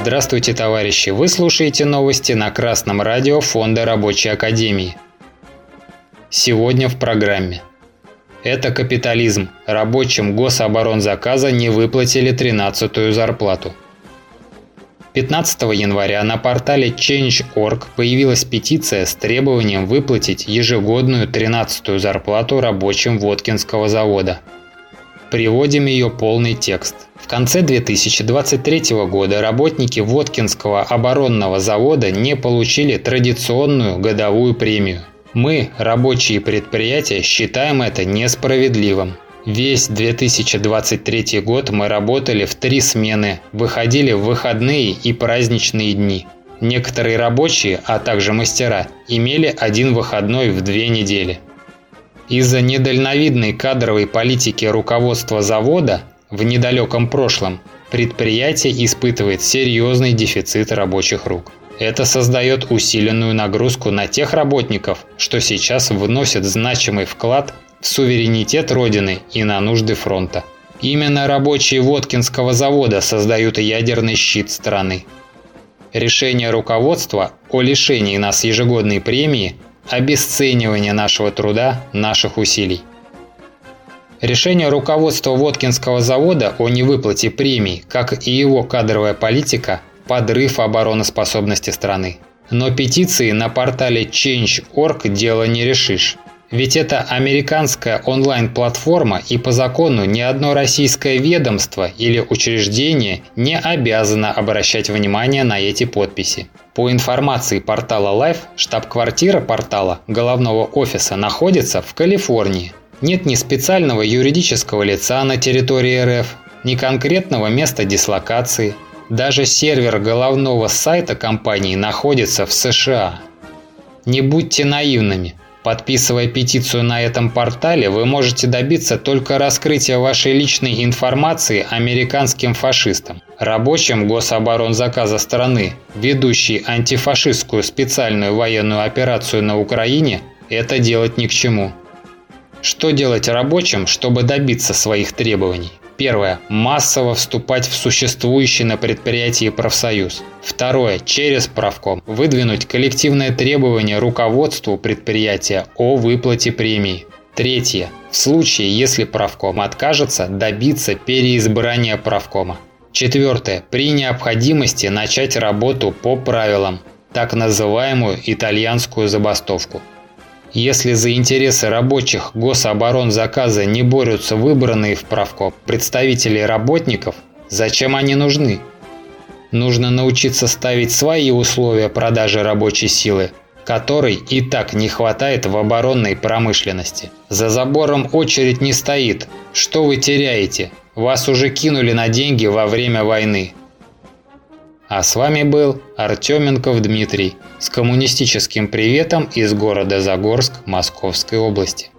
Здравствуйте, товарищи! Вы слушаете новости на Красном радио Фонда Рабочей Академии. Сегодня в программе. Это капитализм. Рабочим гособоронзаказа не выплатили 13-ю зарплату. 15 января на портале Change.org появилась петиция с требованием выплатить ежегодную 13-ю зарплату рабочим Воткинского завода. Приводим ее полный текст. В конце 2023 года работники Воткинского оборонного завода не получили традиционную годовую премию. Мы, рабочие предприятия, считаем это несправедливым. Весь 2023 год мы работали в три смены, выходили в выходные и праздничные дни. Некоторые рабочие, а также мастера, имели один выходной в две недели. Из-за недальновидной кадровой политики руководства завода в недалеком прошлом предприятие испытывает серьезный дефицит рабочих рук. Это создает усиленную нагрузку на тех работников, что сейчас вносят значимый вклад в суверенитет Родины и на нужды фронта. Именно рабочие Воткинского завода создают ядерный щит страны. Решение руководства о лишении нас ежегодной премии – обесценивание нашего труда, наших усилий. Решение руководства Воткинского завода о невыплате премий, как и его кадровая политика, подрыв обороноспособности страны. Но петиции на портале Change.org дело не решишь. Ведь это американская онлайн-платформа и по закону ни одно российское ведомство или учреждение не обязано обращать внимание на эти подписи. По информации портала Life, штаб-квартира портала головного офиса находится в Калифорнии. Нет ни специального юридического лица на территории РФ, ни конкретного места дислокации – даже сервер головного сайта компании находится в США. Не будьте наивными. Подписывая петицию на этом портале, вы можете добиться только раскрытия вашей личной информации американским фашистам, рабочим гособоронзаказа страны, ведущей антифашистскую специальную военную операцию на Украине, это делать ни к чему. Что делать рабочим, чтобы добиться своих требований? Первое. Массово вступать в существующий на предприятии профсоюз. Второе. Через правком выдвинуть коллективное требование руководству предприятия о выплате премии. Третье. В случае, если правком откажется, добиться переизбрания правкома. Четвертое. При необходимости начать работу по правилам, так называемую итальянскую забастовку. Если за интересы рабочих гособоронзаказа не борются выбранные в правком представители работников, зачем они нужны? Нужно научиться ставить свои условия продажи рабочей силы, которой и так не хватает в оборонной промышленности. За забором очередь не стоит. Что вы теряете? Вас уже кинули на деньги во время войны. А с вами был Артеменков Дмитрий с коммунистическим приветом из города Загорск Московской области.